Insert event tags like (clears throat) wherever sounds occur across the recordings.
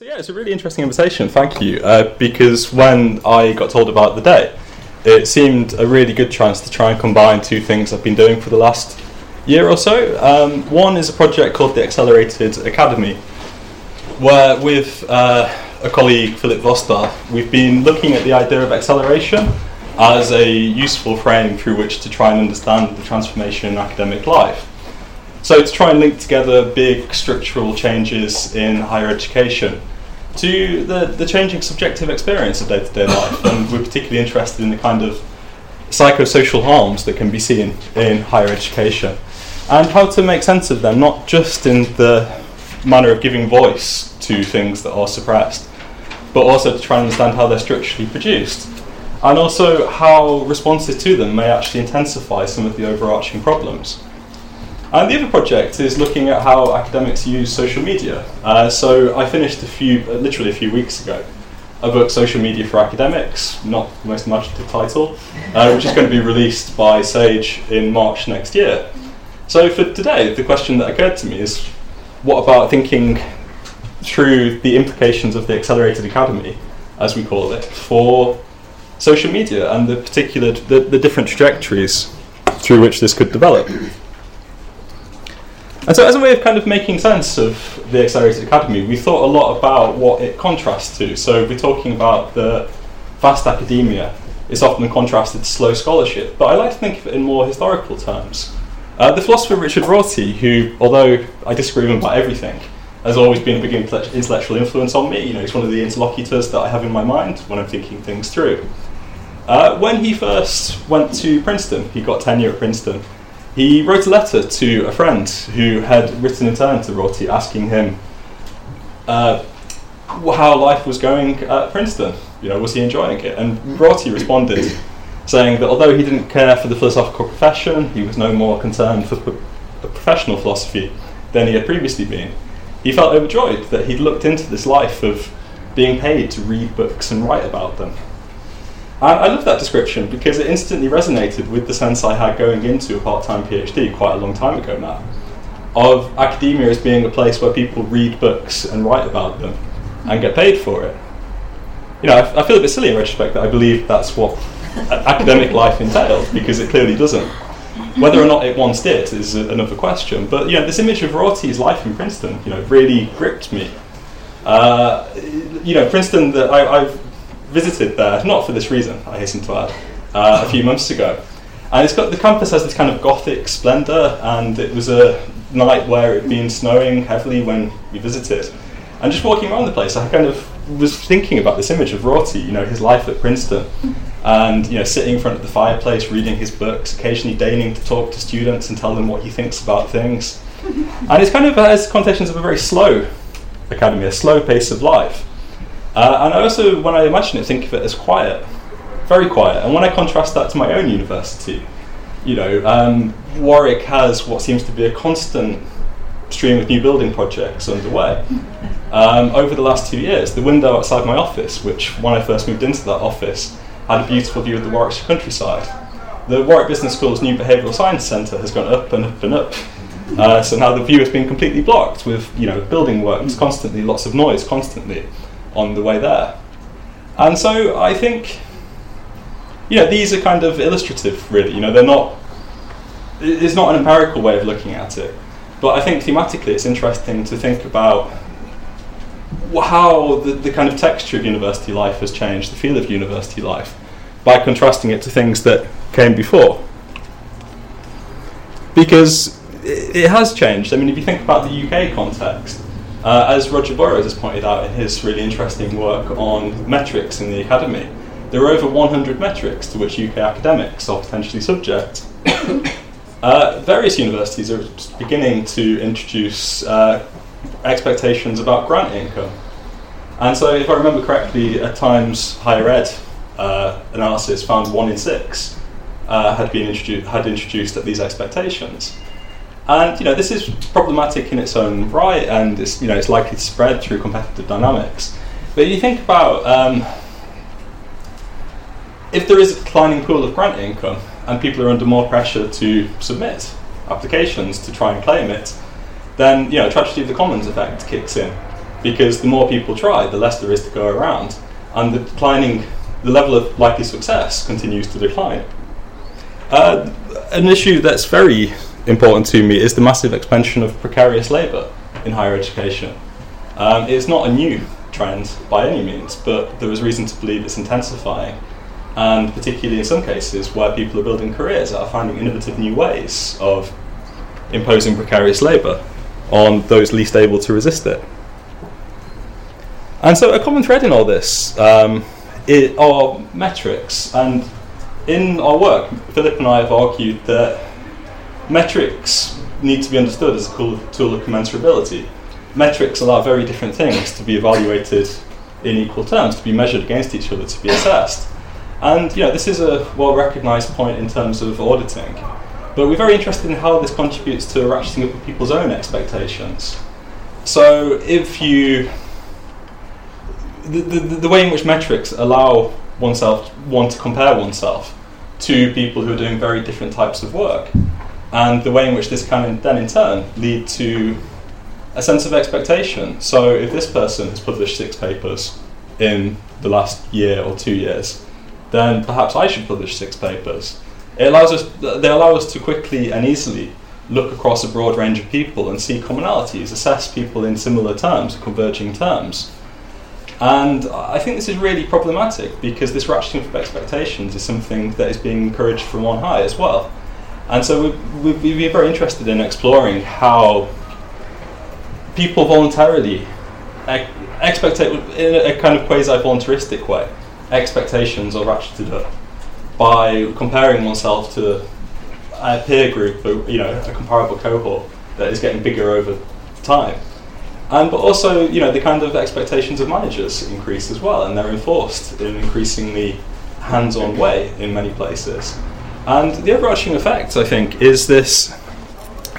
So yeah, it's a really interesting invitation. Thank you. Uh, because when I got told about the day, it seemed a really good chance to try and combine two things I've been doing for the last year or so. Um, one is a project called the Accelerated Academy, where with uh, a colleague, Filip Vostal, we've been looking at the idea of acceleration as a useful frame through which to try and understand the transformation in academic life. So, to try and link together big structural changes in higher education to the, the changing subjective experience of day to day life, and we're particularly interested in the kind of psychosocial harms that can be seen in higher education, and how to make sense of them, not just in the manner of giving voice to things that are suppressed, but also to try and understand how they're structurally produced, and also how responses to them may actually intensify some of the overarching problems. And the other project is looking at how academics use social media. Uh, so I finished a few, uh, literally a few weeks ago, a book, Social Media for Academics, not the most imaginative title, uh, which is going to be released by Sage in March next year. So for today, the question that occurred to me is, what about thinking through the implications of the Accelerated Academy, as we call it, for social media and the particular, the, the different trajectories through which this could develop? And so, as a way of kind of making sense of the Accelerated Academy, we thought a lot about what it contrasts to. So, we're talking about the fast academia. It's often contrasted to slow scholarship, but I like to think of it in more historical terms. Uh, the philosopher Richard Rorty, who, although I disagree with him about everything, has always been a big intellectual influence on me. You know, he's one of the interlocutors that I have in my mind when I'm thinking things through. Uh, when he first went to Princeton, he got tenure at Princeton he wrote a letter to a friend who had written in turn to Rorty asking him uh, how life was going at Princeton. You know, was he enjoying it? And Rorty responded, saying that although he didn't care for the philosophical profession, he was no more concerned for professional philosophy than he had previously been. He felt overjoyed that he'd looked into this life of being paid to read books and write about them. I, I love that description because it instantly resonated with the sense I had going into a part time PhD quite a long time ago now of academia as being a place where people read books and write about them and get paid for it. You know, I, I feel a bit silly in retrospect that I believe that's what (laughs) academic life entails because it clearly doesn't. Whether or not it once did is another question. But you know, this image of Rorty's life in Princeton, you know, really gripped me. Uh, you know, Princeton. That I, have visited there, not for this reason, I hasten to add, uh, a few months ago. And it's got the campus has this kind of gothic splendour, and it was a night where it had been snowing heavily when we visited. And just walking around the place, I kind of was thinking about this image of Rorty, you know, his life at Princeton, and you know, sitting in front of the fireplace, reading his books, occasionally deigning to talk to students and tell them what he thinks about things. (laughs) and it kind of has connotations of a very slow academy, a slow pace of life. Uh, and I also, when I imagine it, think of it as quiet, very quiet. And when I contrast that to my own university, you know, um, Warwick has what seems to be a constant stream of new building projects underway. Um, over the last two years, the window outside my office, which when I first moved into that office, had a beautiful view of the Warwickshire countryside. The Warwick Business School's new behavioural science centre has gone up and up and up. Uh, so now the view has been completely blocked with, you know, building works constantly, lots of noise constantly on the way there. And so I think, you know, these are kind of illustrative, really. You know, they're not, it's not an empirical way of looking at it. But I think thematically it's interesting to think about how the, the kind of texture of university life has changed, the feel of university life, by contrasting it to things that came before. Because it has changed. I mean, if you think about the UK context, uh, as Roger Burrows has pointed out in his really interesting work on metrics in the academy, there are over 100 metrics to which UK academics are potentially subject. (coughs) uh, various universities are beginning to introduce uh, expectations about grant income. And so, if I remember correctly, at times higher ed uh, analysis found one in six uh, had been introduced had introduced at these expectations. And you know, this is problematic in its own right, and it's you know it's likely to spread through competitive dynamics. But you think about um, if there is a declining pool of grant income and people are under more pressure to submit applications to try and claim it, then you know tragedy of the commons effect kicks in. because the more people try, the less there is to go around, and the declining, the level of likely success continues to decline. Uh, an issue that's very important to me is the massive expansion of precarious labour in higher education. Um, it's not a new trend by any means, but there is reason to believe it's intensifying. And particularly in some cases where people are building careers that are finding innovative new ways of imposing precarious labour on those least able to resist it. And so, a common thread in all this um, are metrics. And in our work, Filip and I have argued that metrics need to be understood as a tool of commensurability. Metrics allow very different things to be evaluated in equal terms, to be measured against each other, to be assessed. And you know, this is a well-recognised point in terms of auditing. But we're very interested in how this contributes to ratcheting up people's own expectations. So if you the, the, the way in which metrics allow oneself one to compare oneself to people who are doing very different types of work and the way in which this can then in turn lead to a sense of expectation. So if this person has published six papers in the last year or two years, then perhaps I should publish six papers. It allows us, they allow us to quickly and easily look across a broad range of people and see commonalities, assess people in similar terms, converging terms. And I think this is really problematic because this ratcheting of expectations is something that is being encouraged from on high as well. And so we, would be very interested in exploring how people voluntarily expect in a kind of quasi voluntaristic way expectations are ratcheted up by comparing oneself to a peer group, or, you know, a comparable cohort that is getting bigger over time. And but also, you know, the kind of expectations of managers increase as well, and they're enforced in an increasingly hands-on way in many places. And the overarching effect, I think, is this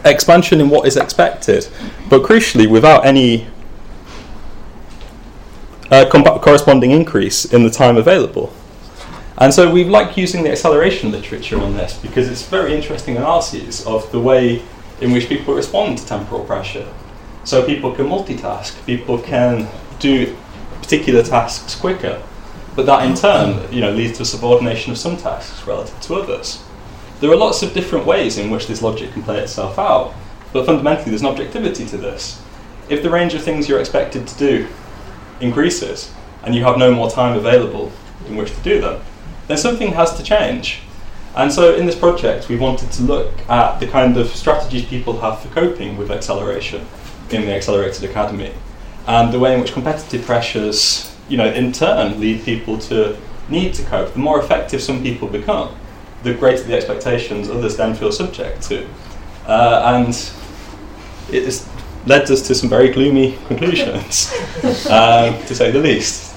expansion in what is expected, but crucially, without any uh, corresponding increase in the time available. And so we like using the acceleration literature on this because it's very interesting analyses of the way in which people respond to temporal pressure. So people can multitask, people can do particular tasks quicker, but that in turn you know, leads to subordination of some tasks relative to others. There are lots of different ways in which this logic can play itself out, but fundamentally there's an objectivity to this. If the range of things you're expected to do increases and you have no more time available in which to do them, then something has to change. And so in this project, we wanted to look at the kind of strategies people have for coping with acceleration in the Accelerated Academy and the way in which competitive pressures, you know, in turn lead people to need to cope. The more effective some people become, the greater the expectations others then feel subject to. Uh, and has led us to some very gloomy (laughs) conclusions, uh, (laughs) to say the least.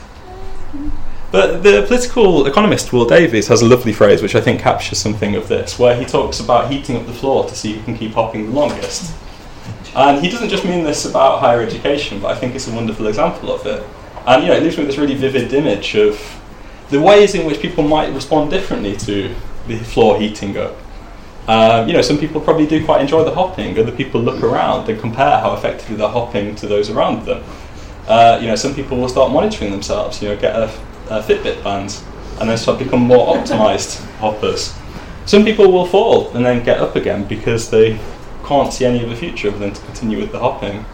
But the political economist Will Davies has a lovely phrase which I think captures something of this, where he talks about heating up the floor to see who can keep hopping the longest. And he doesn't just mean this about higher education, but I think it's a wonderful example of it. And you know, it leaves me with this really vivid image of the ways in which people might respond differently to the floor heating up. Um, you know, some people probably do quite enjoy the hopping. Other people look around and compare how effectively they're hopping to those around them. Uh, you know, some people will start monitoring themselves. You know, get a, a Fitbit band and then start become more optimized (laughs) hoppers. Some people will fall and then get up again because they can't see any other future other than to continue with the hopping.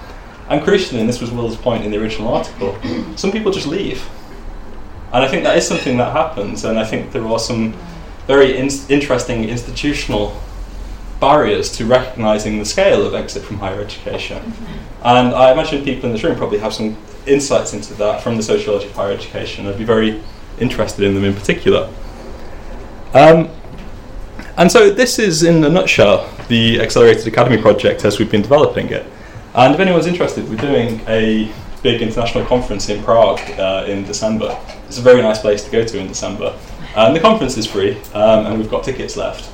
And crucially, and this was Will's point in the original article, some people just leave. And I think that is something that happens, and I think there are some very in- interesting institutional barriers to recognizing the scale of exit from higher education. And I imagine people in this room probably have some insights into that from the sociology of higher education. I'd be very interested in them in particular. Um, and so, this is in a nutshell the Accelerated Academy project as we've been developing it. And if anyone's interested, we're doing a big international conference in Prague uh, in December. It's a very nice place to go to in December. And the conference is free, um, and we've got tickets left,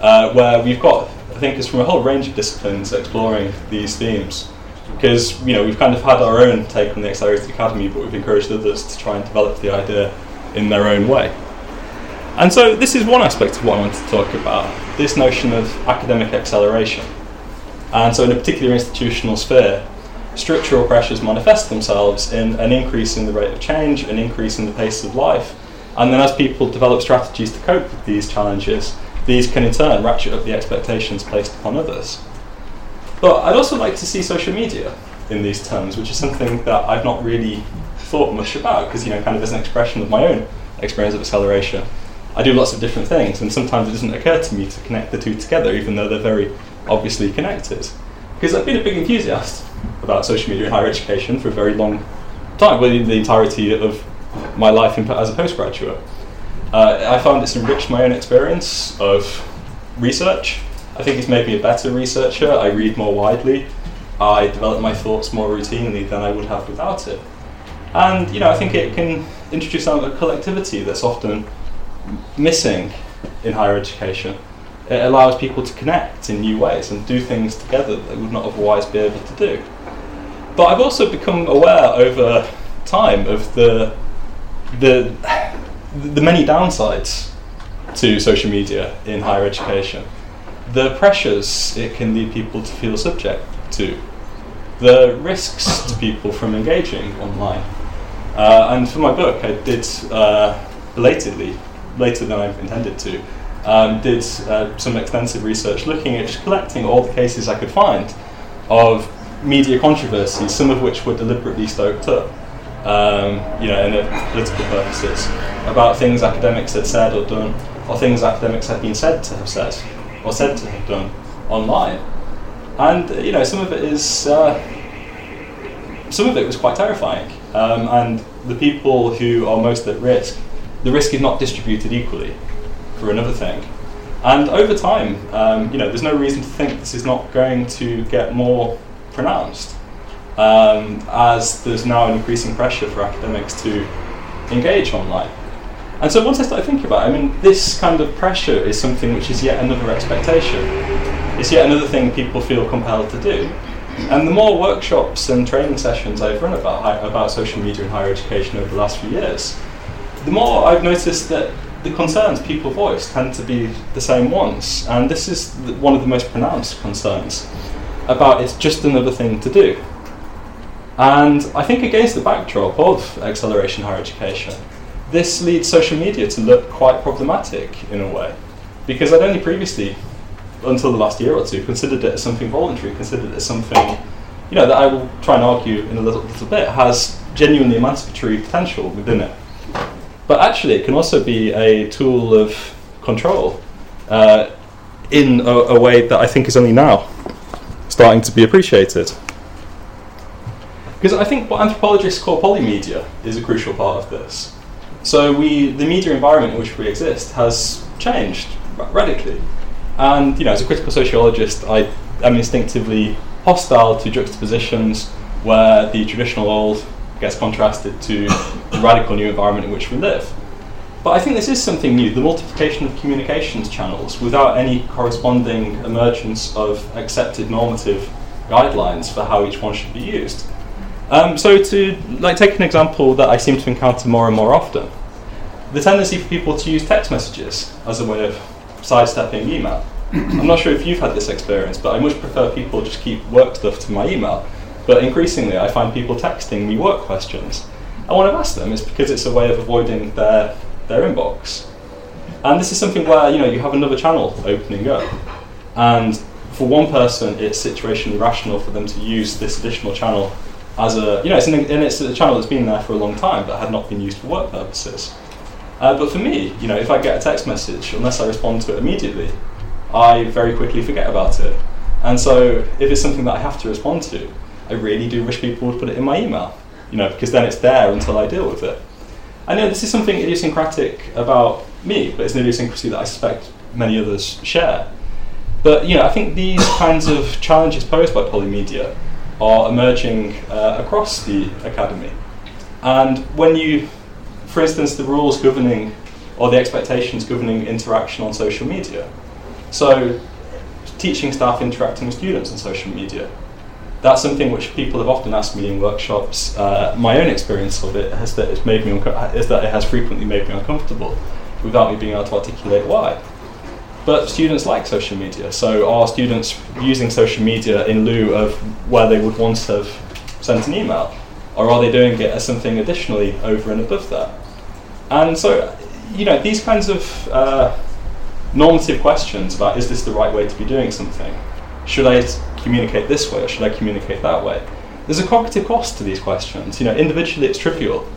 uh, where we've got, I think, it's from a whole range of disciplines exploring these themes. Because you know we've kind of had our own take on the Accelerated Academy, but we've encouraged others to try and develop the idea in their own way. And so this is one aspect of what I wanted to talk about: this notion of academic acceleration. And so, in a particular institutional sphere, structural pressures manifest themselves in an increase in the rate of change, an increase in the pace of life. And then as people develop strategies to cope with these challenges, these can in turn ratchet up the expectations placed upon others. But I'd also like to see social media in these terms, which is something that I've not really thought much about, because, you know, kind of as an expression of my own experience of acceleration. I do lots of different things, and sometimes it doesn't occur to me to connect the two together, even though they're very obviously connected. Because I've been a big enthusiast about social media in higher education for a very long time, well, the entirety of my life as a postgraduate. Uh, I found it's enriched my own experience of research. I think it's made me a better researcher. I read more widely. I develop my thoughts more routinely than I would have without it. And you know, I think it can introduce some of a collectivity that's often missing in higher education. It allows people to connect in new ways and do things together that they would not otherwise be able to do. But I've also become aware over time of the the the many downsides to social media in higher education, the pressures it can lead people to feel subject to, the risks to people from engaging online. Uh, and for my book, I did uh, belatedly, later than I intended to, um, did uh, some extensive research looking at just collecting all the cases I could find of media controversies, some of which were deliberately stoked up um, you know, in political purposes, about things academics had said or done, or things academics had been said to have said or said to have done online. And you know, some of it is, uh, some of it was quite terrifying. Um, and the people who are most at risk, the risk is not distributed equally. For another thing, and over time, um, you know, there's no reason to think this is not going to get more pronounced um, as there's now an increasing pressure for academics to engage online. And so once I started thinking about it, I mean, this kind of pressure is something which is yet another expectation. It's yet another thing people feel compelled to do. And the more workshops and training sessions I've run about, about social media and higher education over the last few years, the more I've noticed that the concerns people voice tend to be the same ones. And this is one of the most pronounced concerns about it's just another thing to do. And I think against the backdrop of acceleration higher education, this leads social media to look quite problematic in a way. Because I'd only previously, until the last year or two, considered it as something voluntary, considered it as something, you know, that I will try and argue in a little, little bit has genuinely emancipatory potential within it. But actually, it can also be a tool of control uh, in a, a way that I think is only now starting to be appreciated. Because I think what anthropologists call polymedia is a crucial part of this. So we, the media environment in which we exist has changed radically. And you know, as a critical sociologist, I am instinctively hostile to juxtapositions where the traditional old gets contrasted to the radical new environment in which we live. But I think this is something new the multiplication of communications channels without any corresponding emergence of accepted normative guidelines for how each one should be used. Um, so to like take an example that I seem to encounter more and more often, the tendency for people to use text messages as a way of sidestepping email. (clears throat) I'm not sure if you've had this experience, but I much prefer people just keep work stuff to my email. But increasingly, I find people texting me work questions. And when I've asked them, it's because it's a way of avoiding their their inbox. And this is something where you know you have another channel opening up, and for one person, it's situationally rational for them to use this additional channel as a you know it's an, and it's a channel that's been there for a long time but had not been used for work purposes. Uh, but for me, you know, if I get a text message, unless I respond to it immediately, I very quickly forget about it. And so, if it's something that I have to respond to, I really do wish people would put it in my email, you know, because then it's there until I deal with it. I know this is something idiosyncratic about me, but it's an idiosyncrasy that I suspect many others share. But you know, I think these kinds of challenges posed by polymedia are emerging uh, across the academy. And when you, for instance, the rules governing or the expectations governing interaction on social media. So, teaching staff interacting with students on social media. That's something which people have often asked me in workshops. Uh, my own experience of that it's made me unco- is that it has frequently made me uncomfortable, without me being able to articulate why. But students like social media, so are students using social media in lieu of where they would once have sent an email? Or are they doing it as something additionally over and above that? And so, you know, these kinds of uh, normative questions about is this the right way to be doing something? Should I communicate this way or should I communicate that way? There's a cognitive cost to these questions. You know, individually it's trivial,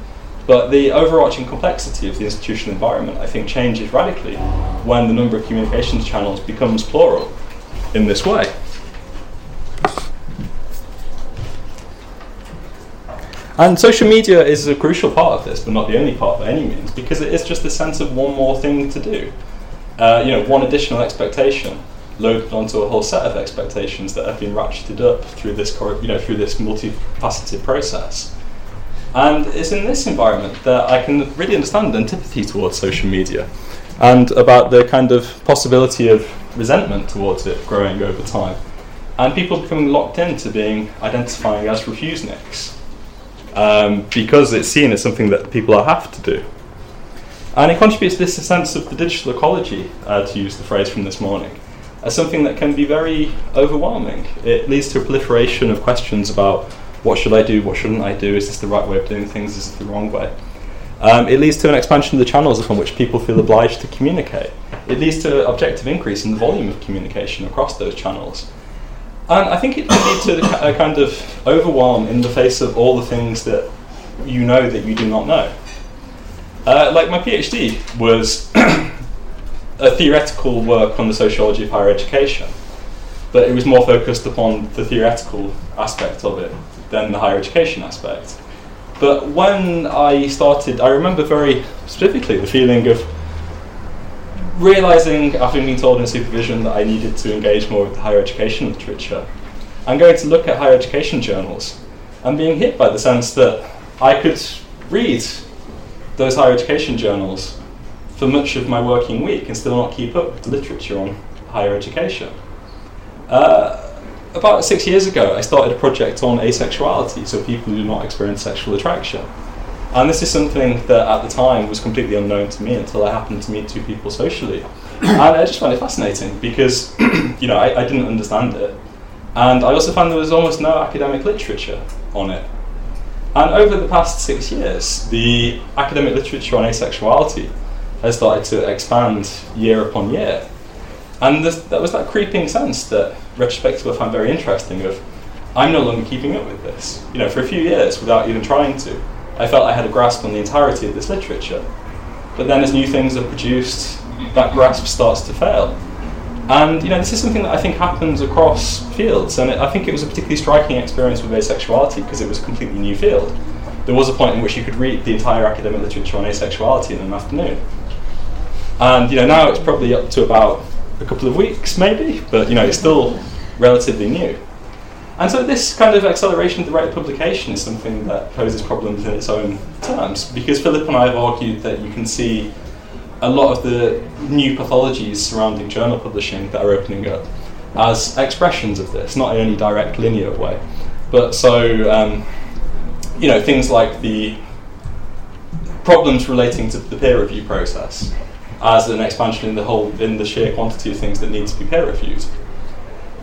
but the overarching complexity of the institutional environment, I think, changes radically when the number of communications channels becomes plural in this way. And social media is a crucial part of this, but not the only part by any means, because it is just a sense of one more thing to do. Uh, you know, one additional expectation loaded onto a whole set of expectations that have been ratcheted up through this, you know, through this multifaceted process. And it's in this environment that I can really understand antipathy towards social media and about the kind of possibility of resentment towards it growing over time. And people becoming locked into being identifying as refuseniks um, because it's seen as something that people have to do. And it contributes to this sense of the digital ecology, uh, to use the phrase from this morning, as something that can be very overwhelming. It leads to a proliferation of questions about what should I do, what shouldn't I do, is this the right way of doing things, is this the wrong way? Um, it leads to an expansion of the channels upon which people feel obliged to communicate. It leads to an objective increase in the volume of communication across those channels. And I think it can lead to a kind of overwhelm in the face of all the things that you know that you do not know. Uh, like my PhD was (clears throat) a theoretical work on the sociology of higher education, but it was more focused upon the theoretical aspect of it than the higher education aspect. But when I started, I remember very specifically the feeling of realizing, after being told in supervision, that I needed to engage more with the higher education literature, and going to look at higher education journals, and being hit by the sense that I could read those higher education journals for much of my working week and still not keep up with the literature on higher education. Uh, about six years ago, I started a project on asexuality, so people who do not experience sexual attraction. And this is something that at the time was completely unknown to me until I happened to meet two people socially. and I just found it fascinating because, (clears throat) you know, I, I didn't understand it. And I also found there was almost no academic literature on it. And over the past six years, the academic literature on asexuality has started to expand year upon year. And there was that creeping sense that retrospectively I found very interesting of, I'm no longer keeping up with this. You know, for a few years, without even trying to, I felt I had a grasp on the entirety of this literature. But then as new things are produced, that grasp starts to fail. And you know, this is something that I think happens across fields, and it, I think it was a particularly striking experience with asexuality because it was a completely new field. There was a point in which you could read the entire academic literature on asexuality in an afternoon, and you know now it's probably up to about a couple of weeks, maybe, but you know it's still relatively new. And so this kind of acceleration of the rate of publication is something that poses problems in its own terms, because Filip and I have argued that you can see a lot of the new pathologies surrounding journal publishing that are opening up as expressions of this, not in any direct linear way. But so, um, you know, things like the problems relating to the peer review process as an expansion in the whole in the sheer quantity of things that need to be peer reviewed.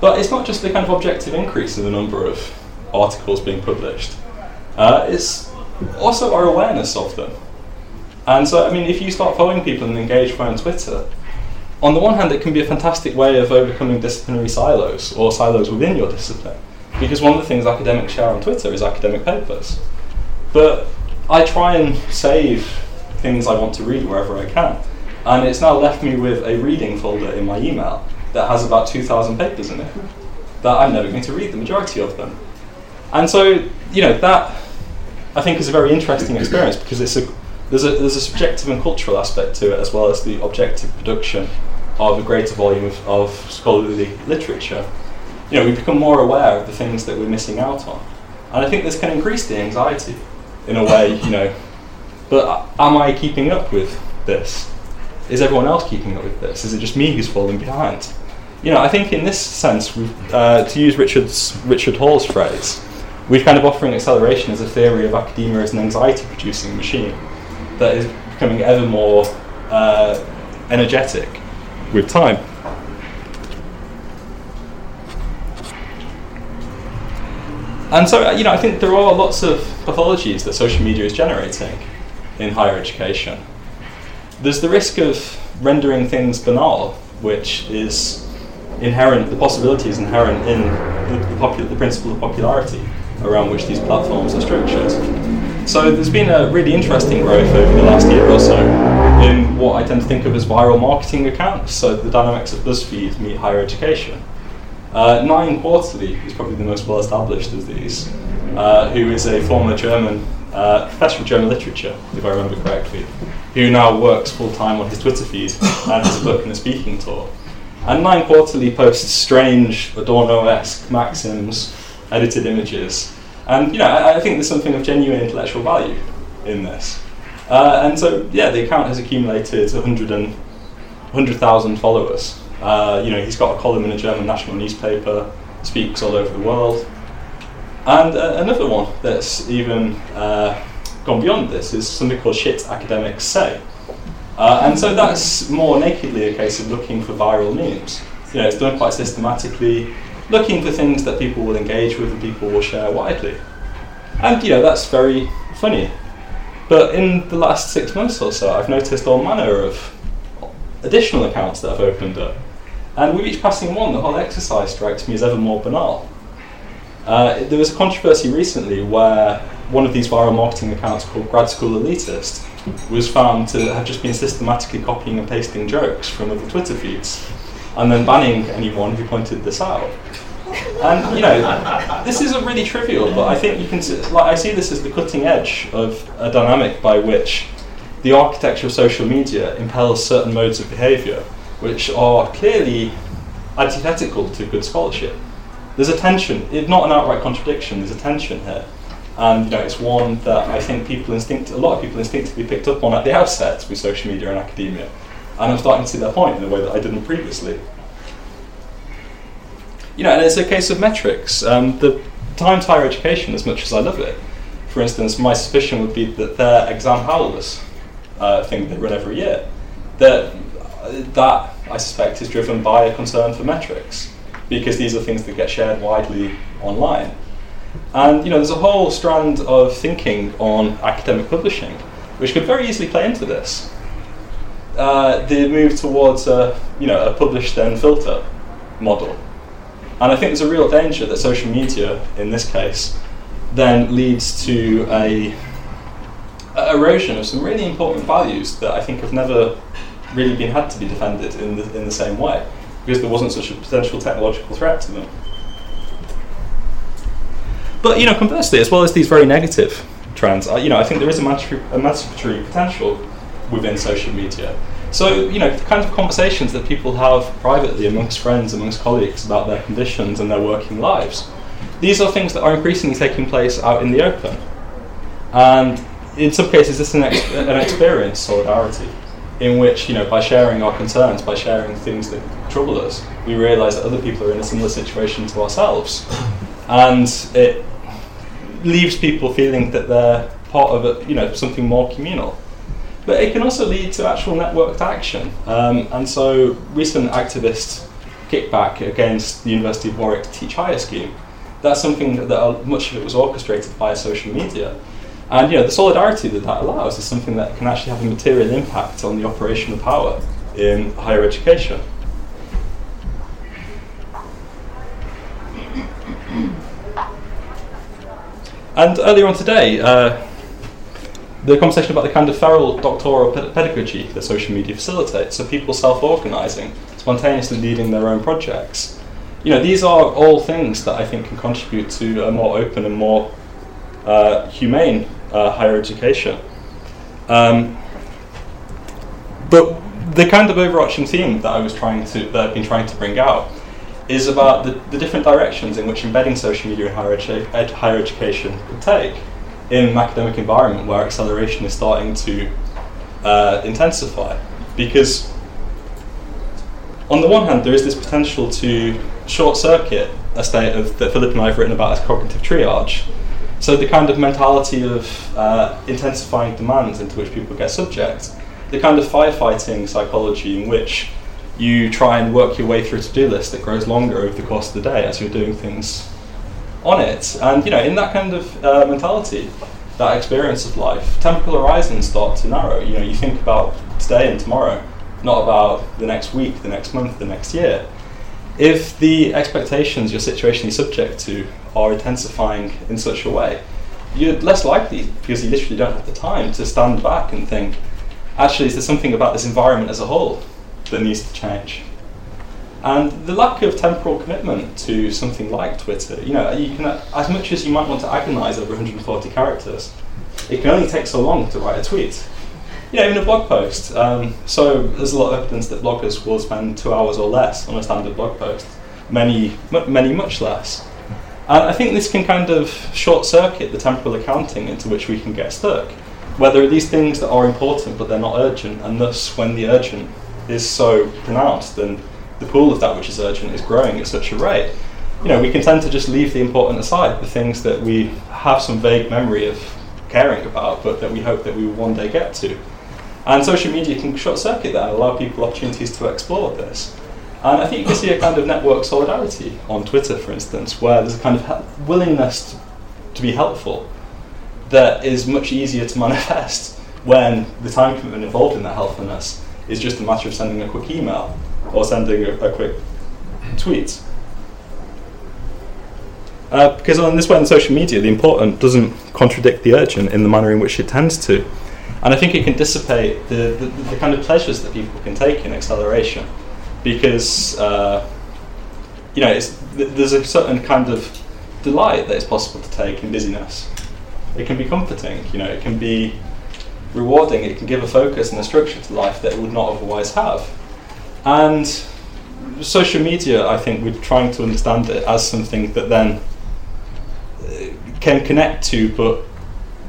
But it's not just the kind of objective increase in the number of articles being published. Uh, it's also our awareness of them. And so, I mean, if you start following people and engage on Twitter, on the one hand, it can be a fantastic way of overcoming disciplinary silos or silos within your discipline. Because one of the things academics share on Twitter is academic papers. But I try and save things I want to read wherever I can. And it's now left me with a reading folder in my email that has about 2,000 papers in it that I'm never going to read the majority of them. And so, you know, that I think is a very interesting experience because it's a, there's, a, there's a subjective and cultural aspect to it as well as the objective production of a greater volume of, of scholarly literature. You know, we become more aware of the things that we're missing out on. And I think this can increase the anxiety in a way, you know. But am I keeping up with this? Is everyone else keeping up with this? Is it just me who's falling behind? you know, I think in this sense, uh, to use Richard's, Richard Hall's phrase, we're kind of offering acceleration as a theory of academia as an anxiety-producing machine that is becoming ever more uh, energetic with time. And so, you know, I think there are lots of pathologies that social media is generating in higher education. There's the risk of rendering things banal, which is inherent, the possibility is inherent in the, the, popu- the principle of popularity around which these platforms are structured. So there's been a really interesting growth over the last year or so in what I tend to think of as viral marketing accounts. So the dynamics of BuzzFeed meet higher education. Uh, Nein Quarterly is probably the most well established of these, uh, who is a former German uh, professor of German literature, if I remember correctly, who now works full time on his Twitter feed and has a book and a speaking tour. And Nein Quarterly posts strange Adorno esque maxims, edited images, and you know, I, I, think there's something of genuine intellectual value in this. Uh, and so, yeah, the account has accumulated 100 100,000 followers. Uh, you know, he's got a column in a German national newspaper, speaks all over the world. And uh, another one that's even uh, gone beyond this is something called Shit Academics Say. Uh, and so that's more nakedly a case of looking for viral memes. You know, it's done quite systematically, looking for things that people will engage with and people will share widely. And you know, that's very funny. But in the last six months or so, I've noticed all manner of additional accounts that have opened up. And with each passing one, the whole exercise strikes me as ever more banal. Uh, there was a controversy recently where one of these viral marketing accounts called Grad School Elitist was found to have just been systematically copying and pasting jokes from other Twitter feeds and then banning anyone who pointed this out. And you know, this isn't really trivial, but I think you can see, like I see this as the cutting edge of a dynamic by which the architecture of social media impels certain modes of behaviour which are clearly antithetical to good scholarship. There's a tension, it's not an outright contradiction, there's a tension here. And you know, it's one that I think people instinct, a lot of people instinctively picked up on at the outset with social media and academia. And I'm starting to see their point in a way that I didn't previously. You know, and it's a case of metrics. Um, the Times Higher Education, as much as I love it, for instance, my suspicion would be that their exam howlers uh, thing they run every year, that that I suspect is driven by a concern for metrics, because these are things that get shared widely online. And you know, there's a whole strand of thinking on academic publishing, which could very easily play into this. Uh, the move towards a, you know, a publish then filter model. And I think there's a real danger that social media, in this case, then leads to a, a erosion of some really important values that I think have never really been had to be defended in the, in the same way because there wasn't such a potential technological threat to them. But you know, conversely, as well as these very negative trends, uh, you know, I think there is a emancipatory potential within social media. So, you know, the kind of conversations that people have privately amongst friends, amongst colleagues about their conditions and their working lives, these are things that are increasingly taking place out in the open. And in some cases, is an, ex- an experience, solidarity, in which, you know, by sharing our concerns, by sharing things that trouble us, we realise that other people are in a similar situation to ourselves. (coughs) And it leaves people feeling that they're part of a, you know something more communal. But it can also lead to actual networked action. Um, and so, recent activist kickback against the University of Warwick Teach Higher scheme. That's something that, that much of it was orchestrated via social media. And you know, the solidarity that that allows is something that can actually have a material impact on the operation of power in higher education. And earlier on today, uh, the conversation about the kind of feral doctoral pedagogy that social media facilitates, so people self-organising, spontaneously leading their own projects. You know, these are all things that I think can contribute to a more open and more uh, humane uh, higher education. Um, but the kind of overarching theme that I was trying to, that I've been trying to bring out, is about the, the different directions in which embedding social media in higher, edu- ed- higher education could take in an academic environment where acceleration is starting to uh, intensify. Because, on the one hand, there is this potential to short circuit a state of that Filip and I have written about as cognitive triage. So, the kind of mentality of uh, intensifying demands into which people get subject, the kind of firefighting psychology in which you try and work your way through a to-do list that grows longer over the course of the day as you're doing things on it. And you know, in that kind of uh, mentality, that experience of life, temporal horizons start to narrow. You know, you think about today and tomorrow, not about the next week, the next month, the next year. If the expectations your situation is subject to are intensifying in such a way, you're less likely, because you literally don't have the time, to stand back and think, actually, is there something about this environment as a whole that needs to change? And the lack of temporal commitment to something like Twitter, you know, you can, as much as you might want to agonize over 140 characters, it can only take so long to write a tweet. You know, even a blog post. Um, so there's a lot of evidence that bloggers will spend two hours or less on a standard blog post. Many, m- many much less. And I think this can kind of short circuit the temporal accounting into which we can get stuck. Where there are these things that are important but they're not urgent, and thus when the urgent is so pronounced, then the pool of that which is urgent is growing at such a rate. You know, we can tend to just leave the important aside, the things that we have some vague memory of caring about, but that we hope that we will one day get to. And social media can short circuit that and allow people opportunities to explore this. And I think you can see a kind of network solidarity on Twitter, for instance, where there's a kind of he- willingness to be helpful that is much easier to (laughs) manifest when the time commitment involved in that helpfulness is just a matter of sending a quick email or sending a, a quick tweet. Uh, because on this way on social media, the important doesn't contradict the urgent in the manner in which it tends to. And I think it can dissipate the, the, the kind of pleasures that people can take in acceleration. Because, uh, you know, it's, th- there's a certain kind of delight that is possible to take in busyness. It can be comforting, you know, it can be rewarding, it can give a focus and a structure to life that it would not otherwise have. And social media, I think, we're trying to understand it as something that then uh, can connect to but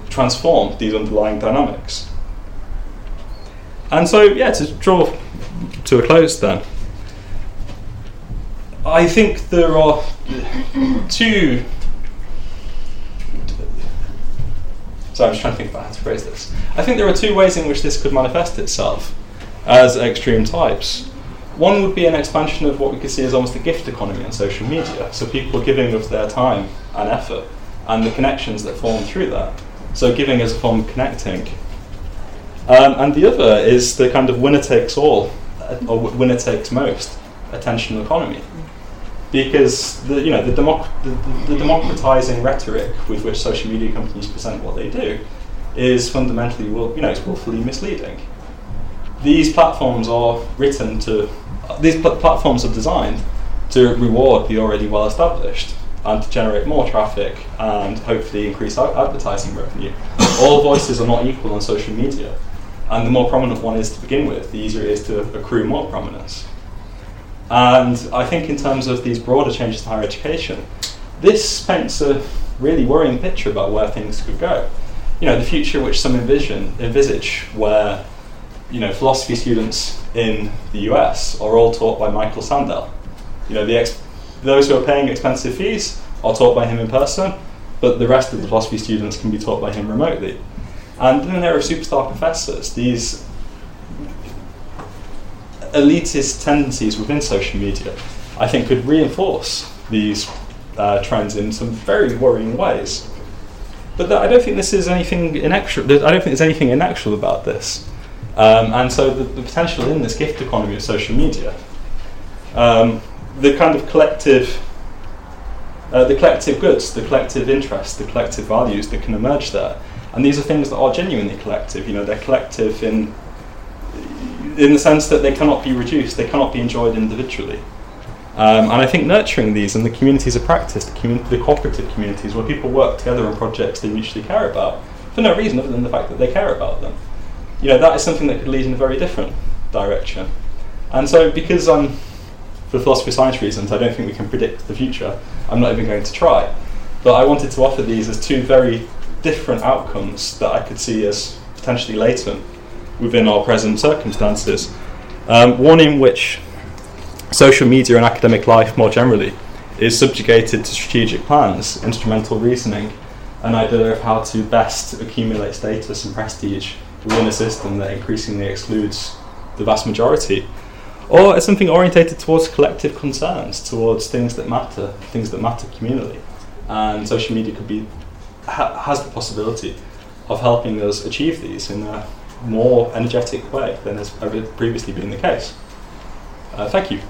transform these underlying dynamics. And so, yeah, to draw to a close then, I think there are two. So I'm just trying to think about how to phrase this. I think there are two ways in which this could manifest itself as extreme types. One would be an expansion of what we could see as almost a gift economy on social media. So people giving of their time and effort and the connections that form through that. So giving is a form of connecting. Um, and the other is the kind of winner takes all, uh, or winner takes most attention economy. Because the, you know, the, democ- the, the democratizing rhetoric with which social media companies present what they do is fundamentally, you know, it's willfully misleading. These platforms are written to, these pl- platforms are designed to reward the already well established and to generate more traffic and hopefully increase ad- advertising revenue. All voices are not equal on social media, and the more prominent one is to begin with, the easier it is to accrue more prominence. And I think, in terms of these broader changes to higher education, this paints a really worrying picture about where things could go. You know, the future which some envision, envisage, where you know philosophy students in the US are all taught by Michael Sandel. You know, the ex- those who are paying expensive fees are taught by him in person, but the rest of the philosophy students can be taught by him remotely. And in an era of superstar professors, these elitist tendencies within social media, I think, could reinforce these uh, trends in some very worrying ways. But I don't think this is anything inexorable. I don't think there's anything inexorable about this. Um, and so the, the, potential in this gift economy of social media, um, the kind of collective, uh, the collective goods, the collective interests, the collective values that can emerge there, and these are things that are genuinely collective. You know, they're collective in in the sense that they cannot be reduced, they cannot be enjoyed individually. Um, and I think nurturing these and the communities of practice, the, commun- the cooperative communities where people work together on projects they mutually care about, for no reason other than the fact that they care about them, you know, that is something that could lead in a very different direction. And so, because I'm, for philosophy science reasons, I don't think we can predict the future, I'm not even going to try. But I wanted to offer these as two very different outcomes that I could see as potentially latent within our present circumstances. Um, one in which social media and academic life more generally is subjugated to strategic plans, instrumental reasoning, an idea of how to best accumulate status and prestige within a system that increasingly excludes the vast majority. Or as something orientated towards collective concerns, towards things that matter, things that matter communally. and social media could be ha- has the possibility of helping us achieve these in a more energetic way than has ever previously been the case. Uh, thank you.